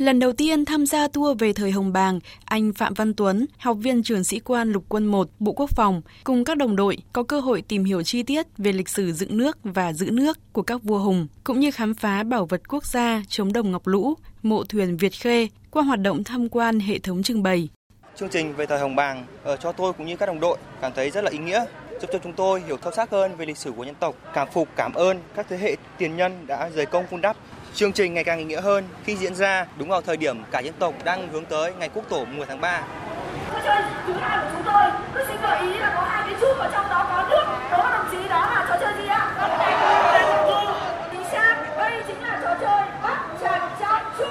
Lần đầu tiên tham gia tour về thời Hồng Bàng, anh Phạm Văn Tuấn, học viên trường sĩ quan lục quân 1, Bộ Quốc phòng, cùng các đồng đội có cơ hội tìm hiểu chi tiết về lịch sử dựng nước và giữ nước của các vua hùng, cũng như khám phá bảo vật quốc gia chống đồng ngọc lũ, mộ thuyền Việt Khê qua hoạt động tham quan hệ thống trưng bày. Chương trình về thời Hồng Bàng ở cho tôi cũng như các đồng đội cảm thấy rất là ý nghĩa, giúp cho chúng tôi hiểu sâu sắc hơn về lịch sử của nhân tộc, cảm phục, cảm ơn các thế hệ tiền nhân đã dày công vun đắp Chương trình ngày càng ý nghĩa hơn khi diễn ra đúng vào thời điểm cả dân tộc đang hướng tới ngày quốc tổ 10 tháng 3. Trò chơi thứ hai của chúng tôi, tôi xin gợi ý là có hai cái chúp ở trong đó có nước. Đó đồng chí đó là trò chơi gì ạ? Chính xác, đây chính là trò chơi bắt chạch trong chúp.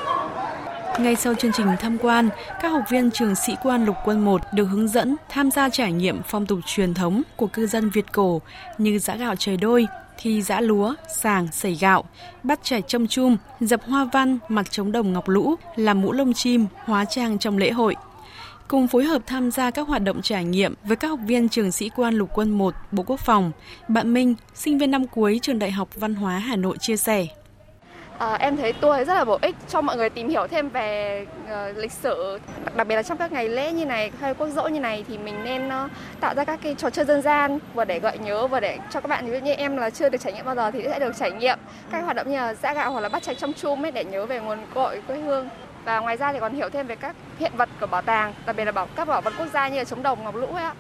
Ngay sau chương trình tham quan, các học viên trường sĩ quan lục quân 1 được hướng dẫn tham gia trải nghiệm phong tục truyền thống của cư dân Việt cổ như giã gạo trời đôi, thi giã lúa, sàng, sẩy gạo, bắt trẻ trông chum, dập hoa văn, mặt trống đồng ngọc lũ, làm mũ lông chim, hóa trang trong lễ hội. Cùng phối hợp tham gia các hoạt động trải nghiệm với các học viên trường sĩ quan lục quân 1 Bộ Quốc phòng, bạn Minh, sinh viên năm cuối trường Đại học Văn hóa Hà Nội chia sẻ. À, em thấy tour rất là bổ ích cho mọi người tìm hiểu thêm về uh, lịch sử. Đặc biệt là trong các ngày lễ như này hay quốc dỗ như này thì mình nên uh, tạo ra các cái trò chơi dân gian vừa để gợi nhớ vừa để cho các bạn như, như em là chưa được trải nghiệm bao giờ thì sẽ được trải nghiệm các hoạt động như là giã gạo hoặc là bắt chạch trong chum ấy để nhớ về nguồn cội quê hương. Và ngoài ra thì còn hiểu thêm về các hiện vật của bảo tàng đặc biệt là bảo các bảo vật quốc gia như là chống đồng ngọc lũ ấy ạ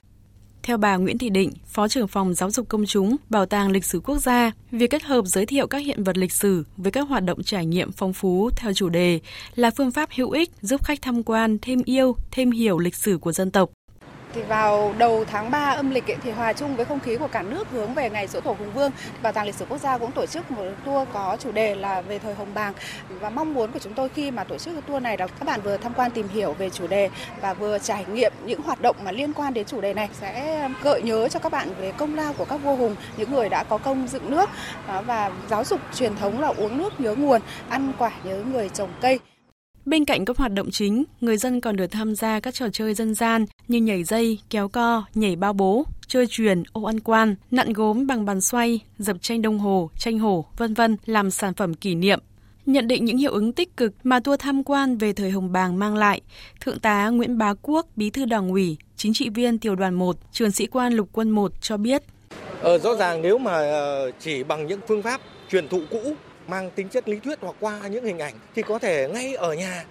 theo bà Nguyễn Thị Định, Phó trưởng phòng giáo dục công chúng, Bảo tàng lịch sử quốc gia, việc kết hợp giới thiệu các hiện vật lịch sử với các hoạt động trải nghiệm phong phú theo chủ đề là phương pháp hữu ích giúp khách tham quan thêm yêu, thêm hiểu lịch sử của dân tộc. Thì vào đầu tháng 3 âm lịch ấy, thì hòa chung với không khí của cả nước hướng về ngày dỗ tổ Hùng Vương, Bảo tàng lịch sử quốc gia cũng tổ chức một tour có chủ đề là về thời Hồng Bàng và mong muốn của chúng tôi khi mà tổ chức cái tour này là các bạn vừa tham quan tìm hiểu về chủ đề và vừa trải nghiệm những hoạt động mà liên quan đến chủ đề này sẽ um, gợi nhớ cho các bạn về công lao của các vua hùng, những người đã có công dựng nước và giáo dục truyền thống là uống nước nhớ nguồn, ăn quả nhớ người trồng cây. Bên cạnh các hoạt động chính, người dân còn được tham gia các trò chơi dân gian như nhảy dây, kéo co, nhảy bao bố, chơi truyền, ô ăn quan, nặn gốm bằng bàn xoay, dập tranh đồng hồ, tranh hổ, vân vân làm sản phẩm kỷ niệm. Nhận định những hiệu ứng tích cực mà tour tham quan về thời Hồng Bàng mang lại, Thượng tá Nguyễn Bá Quốc, Bí thư Đảng ủy, chính trị viên tiểu đoàn 1, trường sĩ quan lục quân 1 cho biết. Ờ, rõ ràng nếu mà ờ, chỉ bằng những phương pháp truyền thụ cũ mang tính chất lý thuyết hoặc qua những hình ảnh thì có thể ngay ở nhà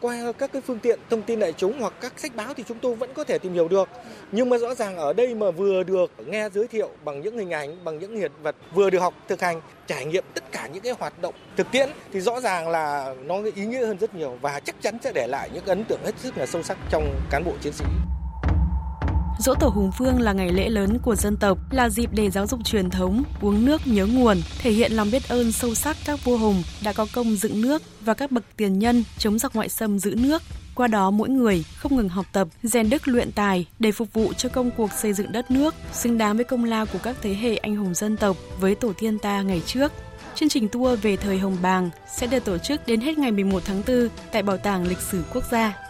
qua các cái phương tiện thông tin đại chúng hoặc các sách báo thì chúng tôi vẫn có thể tìm hiểu được. Nhưng mà rõ ràng ở đây mà vừa được nghe giới thiệu bằng những hình ảnh, bằng những hiện vật vừa được học, thực hành, trải nghiệm tất cả những cái hoạt động thực tiễn thì rõ ràng là nó ý nghĩa hơn rất nhiều và chắc chắn sẽ để lại những ấn tượng hết sức là sâu sắc trong cán bộ chiến sĩ. Dỗ Tổ Hùng Vương là ngày lễ lớn của dân tộc, là dịp để giáo dục truyền thống, uống nước nhớ nguồn, thể hiện lòng biết ơn sâu sắc các vua hùng đã có công dựng nước và các bậc tiền nhân chống giặc ngoại xâm giữ nước. Qua đó mỗi người không ngừng học tập, rèn đức luyện tài để phục vụ cho công cuộc xây dựng đất nước, xứng đáng với công lao của các thế hệ anh hùng dân tộc với tổ tiên ta ngày trước. Chương trình tour về thời Hồng Bàng sẽ được tổ chức đến hết ngày 11 tháng 4 tại Bảo tàng Lịch sử Quốc gia.